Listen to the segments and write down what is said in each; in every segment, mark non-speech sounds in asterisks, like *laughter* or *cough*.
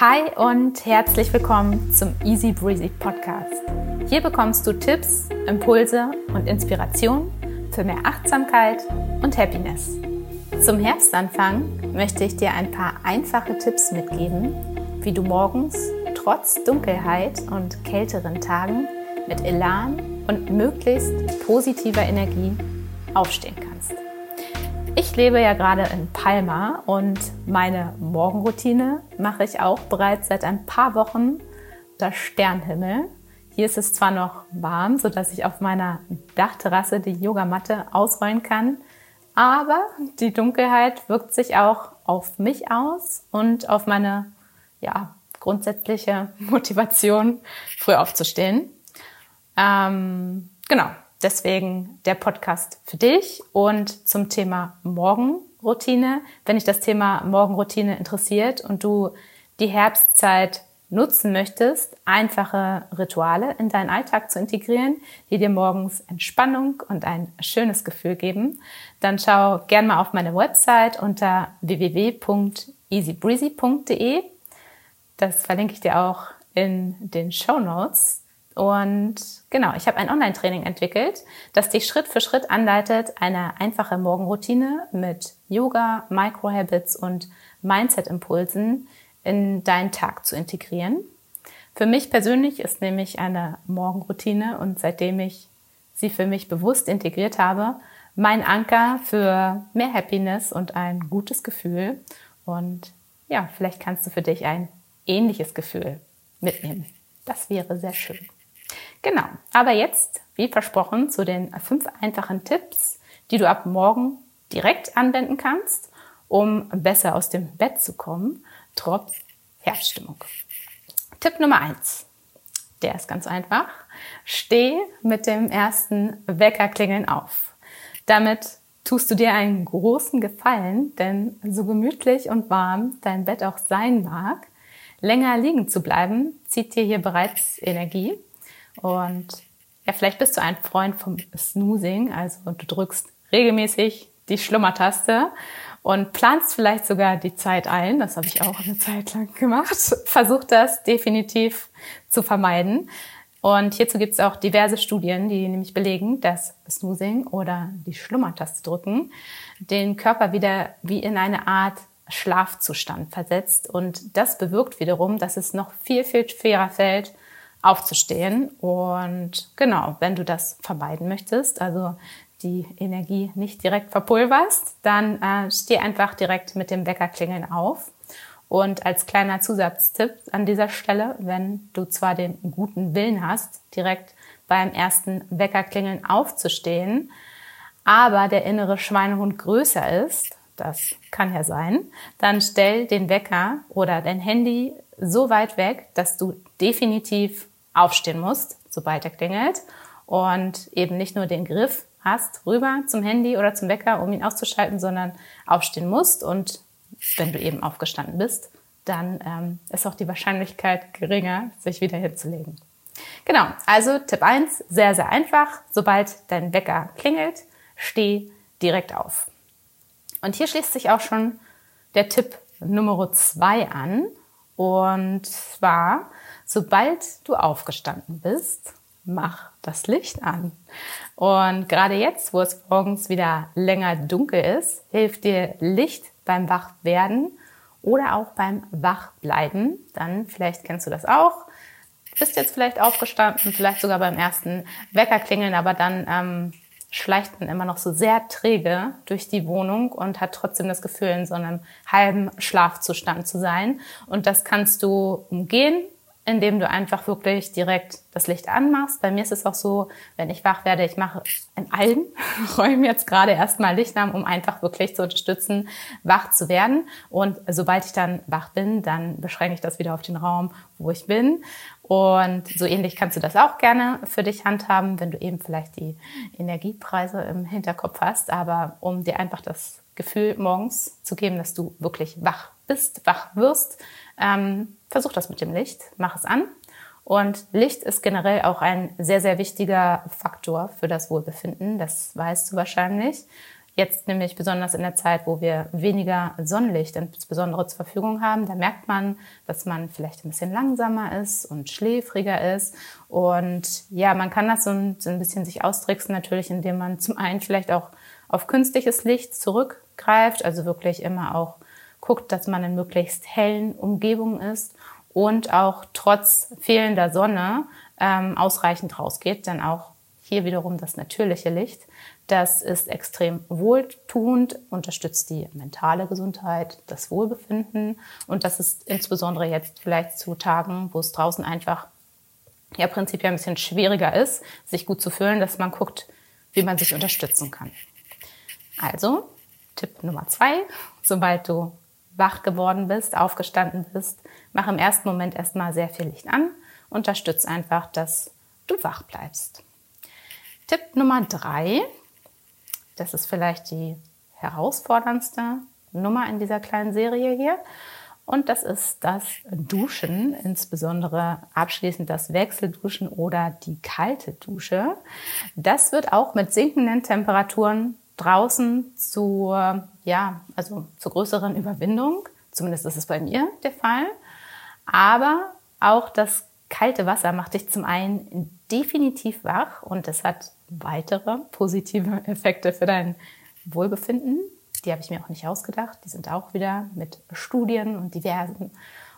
Hi und herzlich willkommen zum Easy Breezy Podcast. Hier bekommst du Tipps, Impulse und Inspiration für mehr Achtsamkeit und Happiness. Zum Herbstanfang möchte ich dir ein paar einfache Tipps mitgeben, wie du morgens trotz Dunkelheit und kälteren Tagen mit Elan und möglichst positiver Energie aufstehen kannst. Ich lebe ja gerade in Palma und meine Morgenroutine mache ich auch bereits seit ein paar Wochen unter Sternhimmel. Hier ist es zwar noch warm, sodass ich auf meiner Dachterrasse die Yogamatte ausrollen kann, aber die Dunkelheit wirkt sich auch auf mich aus und auf meine ja, grundsätzliche *laughs* Motivation, früh aufzustehen. Ähm, genau, Deswegen der Podcast für dich und zum Thema Morgenroutine. Wenn dich das Thema Morgenroutine interessiert und du die Herbstzeit nutzen möchtest, einfache Rituale in deinen Alltag zu integrieren, die dir morgens Entspannung und ein schönes Gefühl geben, dann schau gern mal auf meine Website unter www.easybreezy.de. Das verlinke ich dir auch in den Show Notes. Und genau, ich habe ein Online-Training entwickelt, das dich Schritt für Schritt anleitet, eine einfache Morgenroutine mit Yoga, Microhabits und Mindset-Impulsen in deinen Tag zu integrieren. Für mich persönlich ist nämlich eine Morgenroutine und seitdem ich sie für mich bewusst integriert habe, mein Anker für mehr Happiness und ein gutes Gefühl. Und ja, vielleicht kannst du für dich ein ähnliches Gefühl mitnehmen. Das wäre sehr schön. Genau, aber jetzt, wie versprochen, zu den fünf einfachen Tipps, die du ab morgen direkt anwenden kannst, um besser aus dem Bett zu kommen, trotz Herbststimmung. Tipp Nummer eins, der ist ganz einfach. Steh mit dem ersten Weckerklingeln auf. Damit tust du dir einen großen Gefallen, denn so gemütlich und warm dein Bett auch sein mag, länger liegen zu bleiben, zieht dir hier bereits Energie und ja, vielleicht bist du ein Freund vom Snoozing, also du drückst regelmäßig die Schlummertaste und planst vielleicht sogar die Zeit ein. Das habe ich auch eine Zeit lang gemacht. Versuch das definitiv zu vermeiden. Und hierzu gibt es auch diverse Studien, die nämlich belegen, dass Snoozing oder die Schlummertaste drücken den Körper wieder wie in eine Art Schlafzustand versetzt. Und das bewirkt wiederum, dass es noch viel, viel schwerer fällt, aufzustehen. Und genau, wenn du das vermeiden möchtest, also die Energie nicht direkt verpulverst, dann äh, steh einfach direkt mit dem Weckerklingeln auf. Und als kleiner Zusatztipp an dieser Stelle, wenn du zwar den guten Willen hast, direkt beim ersten Weckerklingeln aufzustehen, aber der innere Schweinehund größer ist, das kann ja sein, dann stell den Wecker oder dein Handy so weit weg, dass du definitiv aufstehen musst, sobald er klingelt und eben nicht nur den Griff hast rüber zum Handy oder zum Wecker, um ihn auszuschalten, sondern aufstehen musst und wenn du eben aufgestanden bist, dann ähm, ist auch die Wahrscheinlichkeit geringer, sich wieder hinzulegen. Genau, also Tipp 1, sehr, sehr einfach. Sobald dein Wecker klingelt, steh direkt auf. Und hier schließt sich auch schon der Tipp Nummer 2 an. Und zwar, sobald du aufgestanden bist, mach das Licht an. Und gerade jetzt, wo es morgens wieder länger dunkel ist, hilft dir Licht beim Wachwerden oder auch beim Wachbleiben. Dann, vielleicht kennst du das auch, bist jetzt vielleicht aufgestanden, vielleicht sogar beim ersten Wecker klingeln, aber dann ähm, schleicht man immer noch so sehr träge durch die Wohnung und hat trotzdem das Gefühl, in so einem halben Schlafzustand zu sein. Und das kannst du umgehen, indem du einfach wirklich direkt das Licht anmachst. Bei mir ist es auch so, wenn ich wach werde, ich mache in allen *laughs* Räumen jetzt gerade erstmal Licht an, um einfach wirklich zu unterstützen, wach zu werden. Und sobald ich dann wach bin, dann beschränke ich das wieder auf den Raum, wo ich bin. Und so ähnlich kannst du das auch gerne für dich handhaben, wenn du eben vielleicht die Energiepreise im Hinterkopf hast. Aber um dir einfach das Gefühl morgens zu geben, dass du wirklich wach bist, wach wirst, ähm, versuch das mit dem Licht, mach es an. Und Licht ist generell auch ein sehr, sehr wichtiger Faktor für das Wohlbefinden. Das weißt du wahrscheinlich. Jetzt nämlich besonders in der Zeit, wo wir weniger Sonnenlicht insbesondere zur Verfügung haben, da merkt man, dass man vielleicht ein bisschen langsamer ist und schläfriger ist. Und ja, man kann das so ein, bisschen sich austricksen, natürlich, indem man zum einen vielleicht auch auf künstliches Licht zurückgreift, also wirklich immer auch guckt, dass man in möglichst hellen Umgebungen ist und auch trotz fehlender Sonne ähm, ausreichend rausgeht, dann auch hier wiederum das natürliche Licht. Das ist extrem wohltuend, unterstützt die mentale Gesundheit, das Wohlbefinden. Und das ist insbesondere jetzt vielleicht zu Tagen, wo es draußen einfach ja prinzipiell ein bisschen schwieriger ist, sich gut zu fühlen, dass man guckt, wie man sich unterstützen kann. Also, Tipp Nummer zwei, sobald du wach geworden bist, aufgestanden bist, mach im ersten Moment erstmal sehr viel Licht an. Unterstütz einfach, dass du wach bleibst. Tipp Nummer drei, das ist vielleicht die herausforderndste Nummer in dieser kleinen Serie hier. Und das ist das Duschen, insbesondere abschließend das Wechselduschen oder die kalte Dusche. Das wird auch mit sinkenden Temperaturen draußen zu, ja, also zur größeren Überwindung. Zumindest ist es bei mir der Fall. Aber auch das kalte Wasser macht dich zum einen definitiv wach und es hat weitere positive *laughs* Effekte für dein Wohlbefinden. Die habe ich mir auch nicht ausgedacht. Die sind auch wieder mit Studien und diversen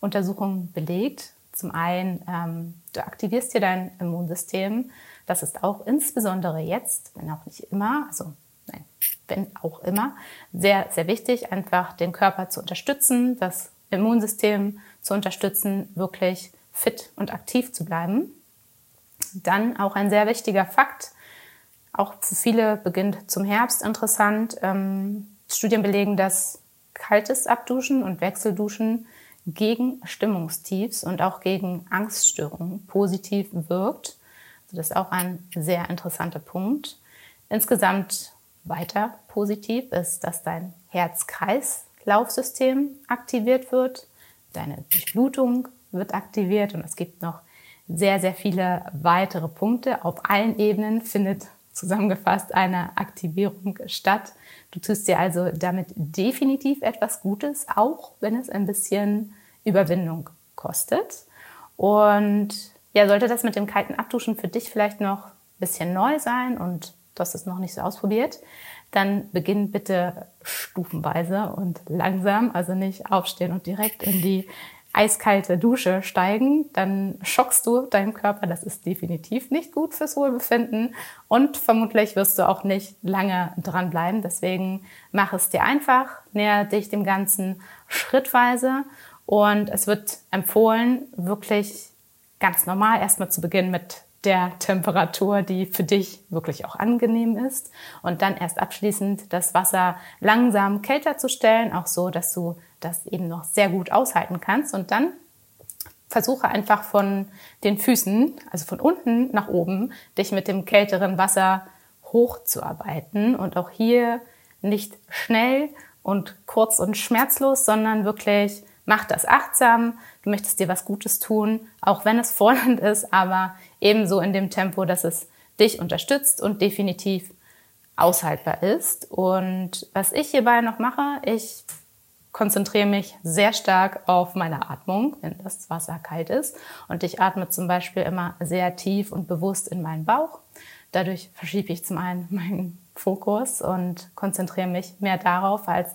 Untersuchungen belegt. Zum einen, ähm, du aktivierst hier dein Immunsystem. Das ist auch insbesondere jetzt, wenn auch nicht immer, also nein, wenn auch immer, sehr, sehr wichtig, einfach den Körper zu unterstützen, das Immunsystem zu unterstützen, wirklich fit und aktiv zu bleiben. Dann auch ein sehr wichtiger Fakt, auch für viele beginnt zum Herbst interessant. Ähm, Studien belegen, dass kaltes Abduschen und Wechselduschen gegen Stimmungstiefs und auch gegen Angststörungen positiv wirkt. Also das ist auch ein sehr interessanter Punkt. Insgesamt weiter positiv ist, dass dein Herz-Kreislaufsystem aktiviert wird, deine Durchblutung wird aktiviert und es gibt noch sehr, sehr viele weitere Punkte. Auf allen Ebenen findet zusammengefasst eine Aktivierung statt. Du tust dir also damit definitiv etwas Gutes, auch wenn es ein bisschen Überwindung kostet. Und ja, sollte das mit dem kalten Abduschen für dich vielleicht noch ein bisschen neu sein und du hast es noch nicht so ausprobiert, dann beginn bitte stufenweise und langsam, also nicht aufstehen und direkt in die eiskalte Dusche steigen, dann schockst du deinen Körper. Das ist definitiv nicht gut fürs Wohlbefinden und vermutlich wirst du auch nicht lange dranbleiben. Deswegen mach es dir einfach, näher dich dem Ganzen schrittweise und es wird empfohlen, wirklich ganz normal erstmal zu beginnen mit der Temperatur, die für dich wirklich auch angenehm ist. Und dann erst abschließend das Wasser langsam kälter zu stellen, auch so, dass du das eben noch sehr gut aushalten kannst. Und dann versuche einfach von den Füßen, also von unten nach oben, dich mit dem kälteren Wasser hochzuarbeiten. Und auch hier nicht schnell und kurz und schmerzlos, sondern wirklich mach das achtsam. Du möchtest dir was Gutes tun, auch wenn es fordernd ist, aber ebenso in dem Tempo, dass es dich unterstützt und definitiv aushaltbar ist. Und was ich hierbei noch mache, ich konzentriere mich sehr stark auf meine Atmung, wenn das Wasser kalt ist. Und ich atme zum Beispiel immer sehr tief und bewusst in meinen Bauch. Dadurch verschiebe ich zum einen meinen Fokus und konzentriere mich mehr darauf, als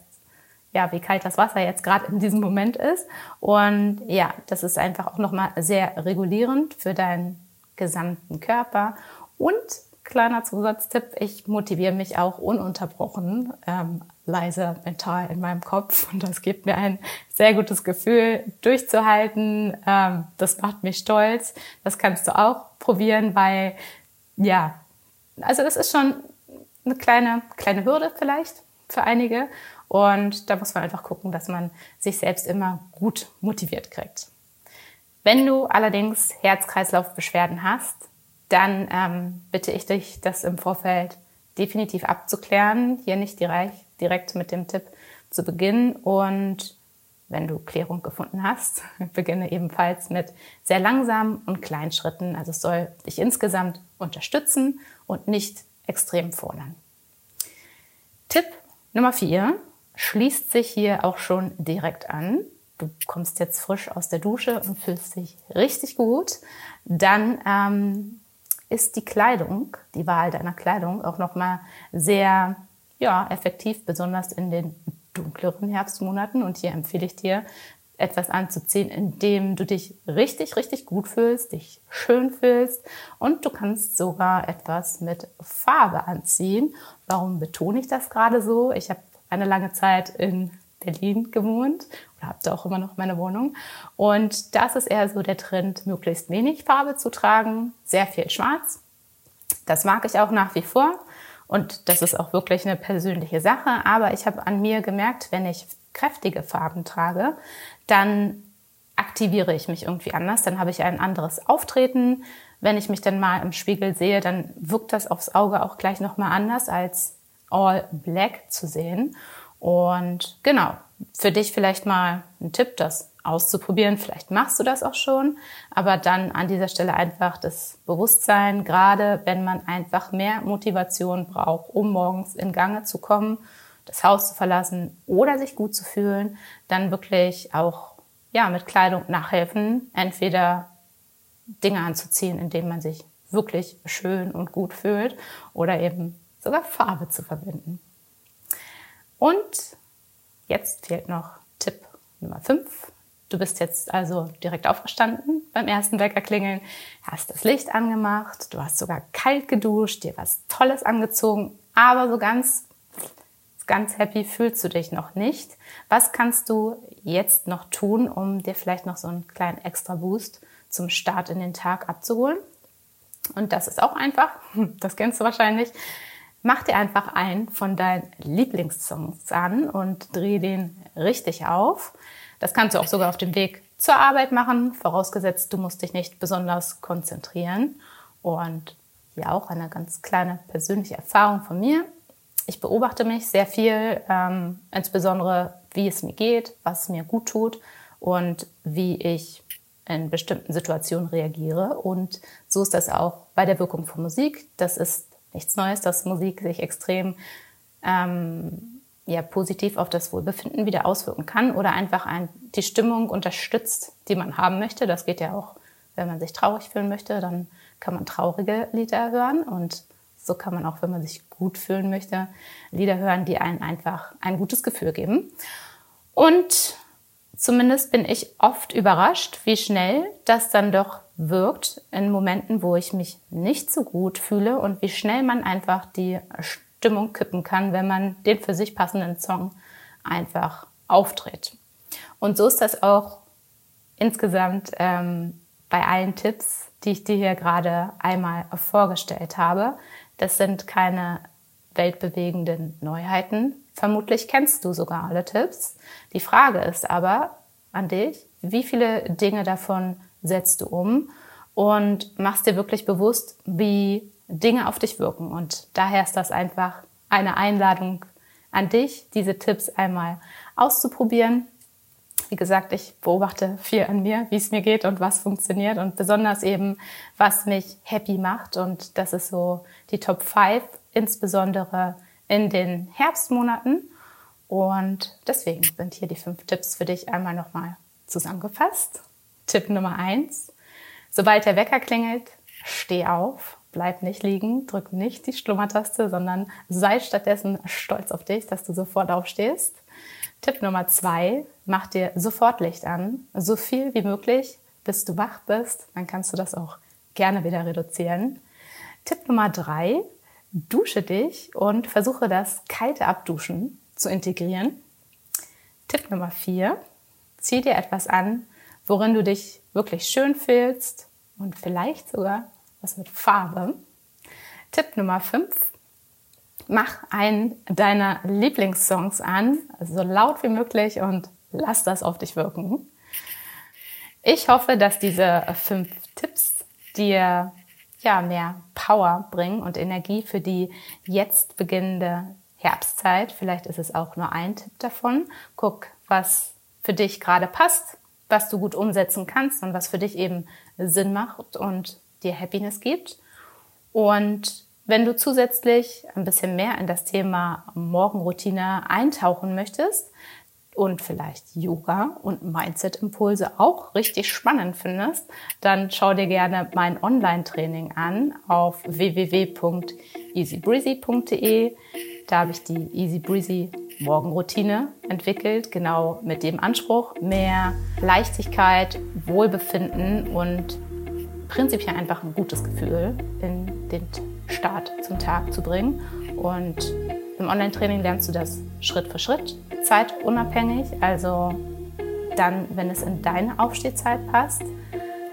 ja, wie kalt das Wasser jetzt gerade in diesem Moment ist. Und ja, das ist einfach auch nochmal sehr regulierend für deinen gesamten Körper. Und kleiner Zusatztipp, ich motiviere mich auch ununterbrochen, ähm, leise mental in meinem Kopf. Und das gibt mir ein sehr gutes Gefühl, durchzuhalten. Ähm, das macht mich stolz. Das kannst du auch probieren, weil, ja, also das ist schon eine kleine, kleine Hürde vielleicht für einige. Und da muss man einfach gucken, dass man sich selbst immer gut motiviert kriegt. Wenn du allerdings Herz-Kreislauf-Beschwerden hast, dann ähm, bitte ich dich, das im Vorfeld definitiv abzuklären. Hier nicht direkt, mit dem Tipp zu beginnen. Und wenn du Klärung gefunden hast, *laughs* beginne ebenfalls mit sehr langsamen und kleinen Schritten. Also es soll dich insgesamt unterstützen und nicht extrem fordern. Tipp Nummer vier schließt sich hier auch schon direkt an. Du kommst jetzt frisch aus der Dusche und fühlst dich richtig gut. Dann ähm, ist die Kleidung, die Wahl deiner Kleidung auch nochmal sehr ja, effektiv, besonders in den dunkleren Herbstmonaten. Und hier empfehle ich dir, etwas anzuziehen, in dem du dich richtig, richtig gut fühlst, dich schön fühlst und du kannst sogar etwas mit Farbe anziehen. Warum betone ich das gerade so? Ich habe eine lange Zeit in Berlin gewohnt oder habe da auch immer noch meine Wohnung. Und das ist eher so der Trend, möglichst wenig Farbe zu tragen, sehr viel Schwarz. Das mag ich auch nach wie vor. Und das ist auch wirklich eine persönliche Sache. Aber ich habe an mir gemerkt, wenn ich kräftige Farben trage, dann aktiviere ich mich irgendwie anders, dann habe ich ein anderes Auftreten. Wenn ich mich dann mal im Spiegel sehe, dann wirkt das aufs Auge auch gleich nochmal anders als all black zu sehen. Und genau, für dich vielleicht mal ein Tipp, das auszuprobieren. Vielleicht machst du das auch schon, aber dann an dieser Stelle einfach das Bewusstsein, gerade wenn man einfach mehr Motivation braucht, um morgens in Gange zu kommen, das Haus zu verlassen oder sich gut zu fühlen, dann wirklich auch ja, mit Kleidung nachhelfen, entweder Dinge anzuziehen, in denen man sich wirklich schön und gut fühlt oder eben sogar Farbe zu verwenden. Und jetzt fehlt noch Tipp Nummer 5. Du bist jetzt also direkt aufgestanden beim ersten Weckerklingeln, hast das Licht angemacht, du hast sogar kalt geduscht, dir was Tolles angezogen, aber so ganz ganz happy fühlst du dich noch nicht. Was kannst du jetzt noch tun, um dir vielleicht noch so einen kleinen extra Boost zum Start in den Tag abzuholen? Und das ist auch einfach, *laughs* das kennst du wahrscheinlich. Mach dir einfach einen von deinen Lieblingssongs an und dreh den richtig auf. Das kannst du auch sogar auf dem Weg zur Arbeit machen, vorausgesetzt du musst dich nicht besonders konzentrieren. Und hier auch eine ganz kleine persönliche Erfahrung von mir ich beobachte mich sehr viel, ähm, insbesondere wie es mir geht, was mir gut tut und wie ich in bestimmten Situationen reagiere. Und so ist das auch bei der Wirkung von Musik. Das ist nichts Neues, dass Musik sich extrem ähm, ja, positiv auf das Wohlbefinden wieder auswirken kann oder einfach ein, die Stimmung unterstützt, die man haben möchte. Das geht ja auch, wenn man sich traurig fühlen möchte, dann kann man traurige Lieder hören und so kann man auch, wenn man sich gut fühlen möchte, Lieder hören, die einen einfach ein gutes Gefühl geben. Und zumindest bin ich oft überrascht, wie schnell das dann doch wirkt in Momenten, wo ich mich nicht so gut fühle und wie schnell man einfach die Stimmung kippen kann, wenn man den für sich passenden Song einfach auftritt. Und so ist das auch insgesamt ähm, bei allen Tipps, die ich dir hier gerade einmal vorgestellt habe. Das sind keine weltbewegenden Neuheiten. Vermutlich kennst du sogar alle Tipps. Die Frage ist aber an dich, wie viele Dinge davon setzt du um und machst dir wirklich bewusst, wie Dinge auf dich wirken. Und daher ist das einfach eine Einladung an dich, diese Tipps einmal auszuprobieren wie gesagt, ich beobachte viel an mir, wie es mir geht und was funktioniert und besonders eben, was mich happy macht. Und das ist so die Top 5, insbesondere in den Herbstmonaten. Und deswegen sind hier die fünf Tipps für dich einmal nochmal zusammengefasst. Tipp Nummer eins. Sobald der Wecker klingelt, steh auf, bleib nicht liegen, drück nicht die Schlummertaste, sondern sei stattdessen stolz auf dich, dass du sofort aufstehst. Tipp Nummer zwei, mach dir sofort Licht an, so viel wie möglich, bis du wach bist. Dann kannst du das auch gerne wieder reduzieren. Tipp Nummer drei, dusche dich und versuche das kalte Abduschen zu integrieren. Tipp Nummer vier, zieh dir etwas an, worin du dich wirklich schön fühlst und vielleicht sogar was mit Farbe. Tipp Nummer fünf, mach einen deiner Lieblingssongs an, so laut wie möglich und lass das auf dich wirken. Ich hoffe, dass diese fünf Tipps dir ja mehr Power bringen und Energie für die jetzt beginnende Herbstzeit. Vielleicht ist es auch nur ein Tipp davon. Guck, was für dich gerade passt, was du gut umsetzen kannst und was für dich eben Sinn macht und dir Happiness gibt. Und Wenn du zusätzlich ein bisschen mehr in das Thema Morgenroutine eintauchen möchtest und vielleicht Yoga und Mindset-Impulse auch richtig spannend findest, dann schau dir gerne mein Online-Training an auf www.easybreezy.de. Da habe ich die Easy Breezy Morgenroutine entwickelt, genau mit dem Anspruch, mehr Leichtigkeit, Wohlbefinden und prinzipiell einfach ein gutes Gefühl in den Start zum Tag zu bringen. Und im Online-Training lernst du das Schritt für Schritt, zeitunabhängig, also dann, wenn es in deine Aufstehzeit passt.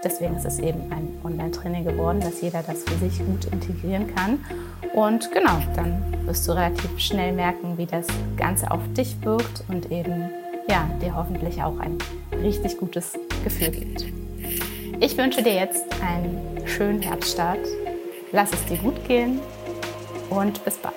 Deswegen ist es eben ein Online-Training geworden, dass jeder das für sich gut integrieren kann. Und genau, dann wirst du relativ schnell merken, wie das Ganze auf dich wirkt und eben ja, dir hoffentlich auch ein richtig gutes Gefühl gibt. Ich wünsche dir jetzt einen schönen Herbststart. Lass es dir gut gehen und bis bald.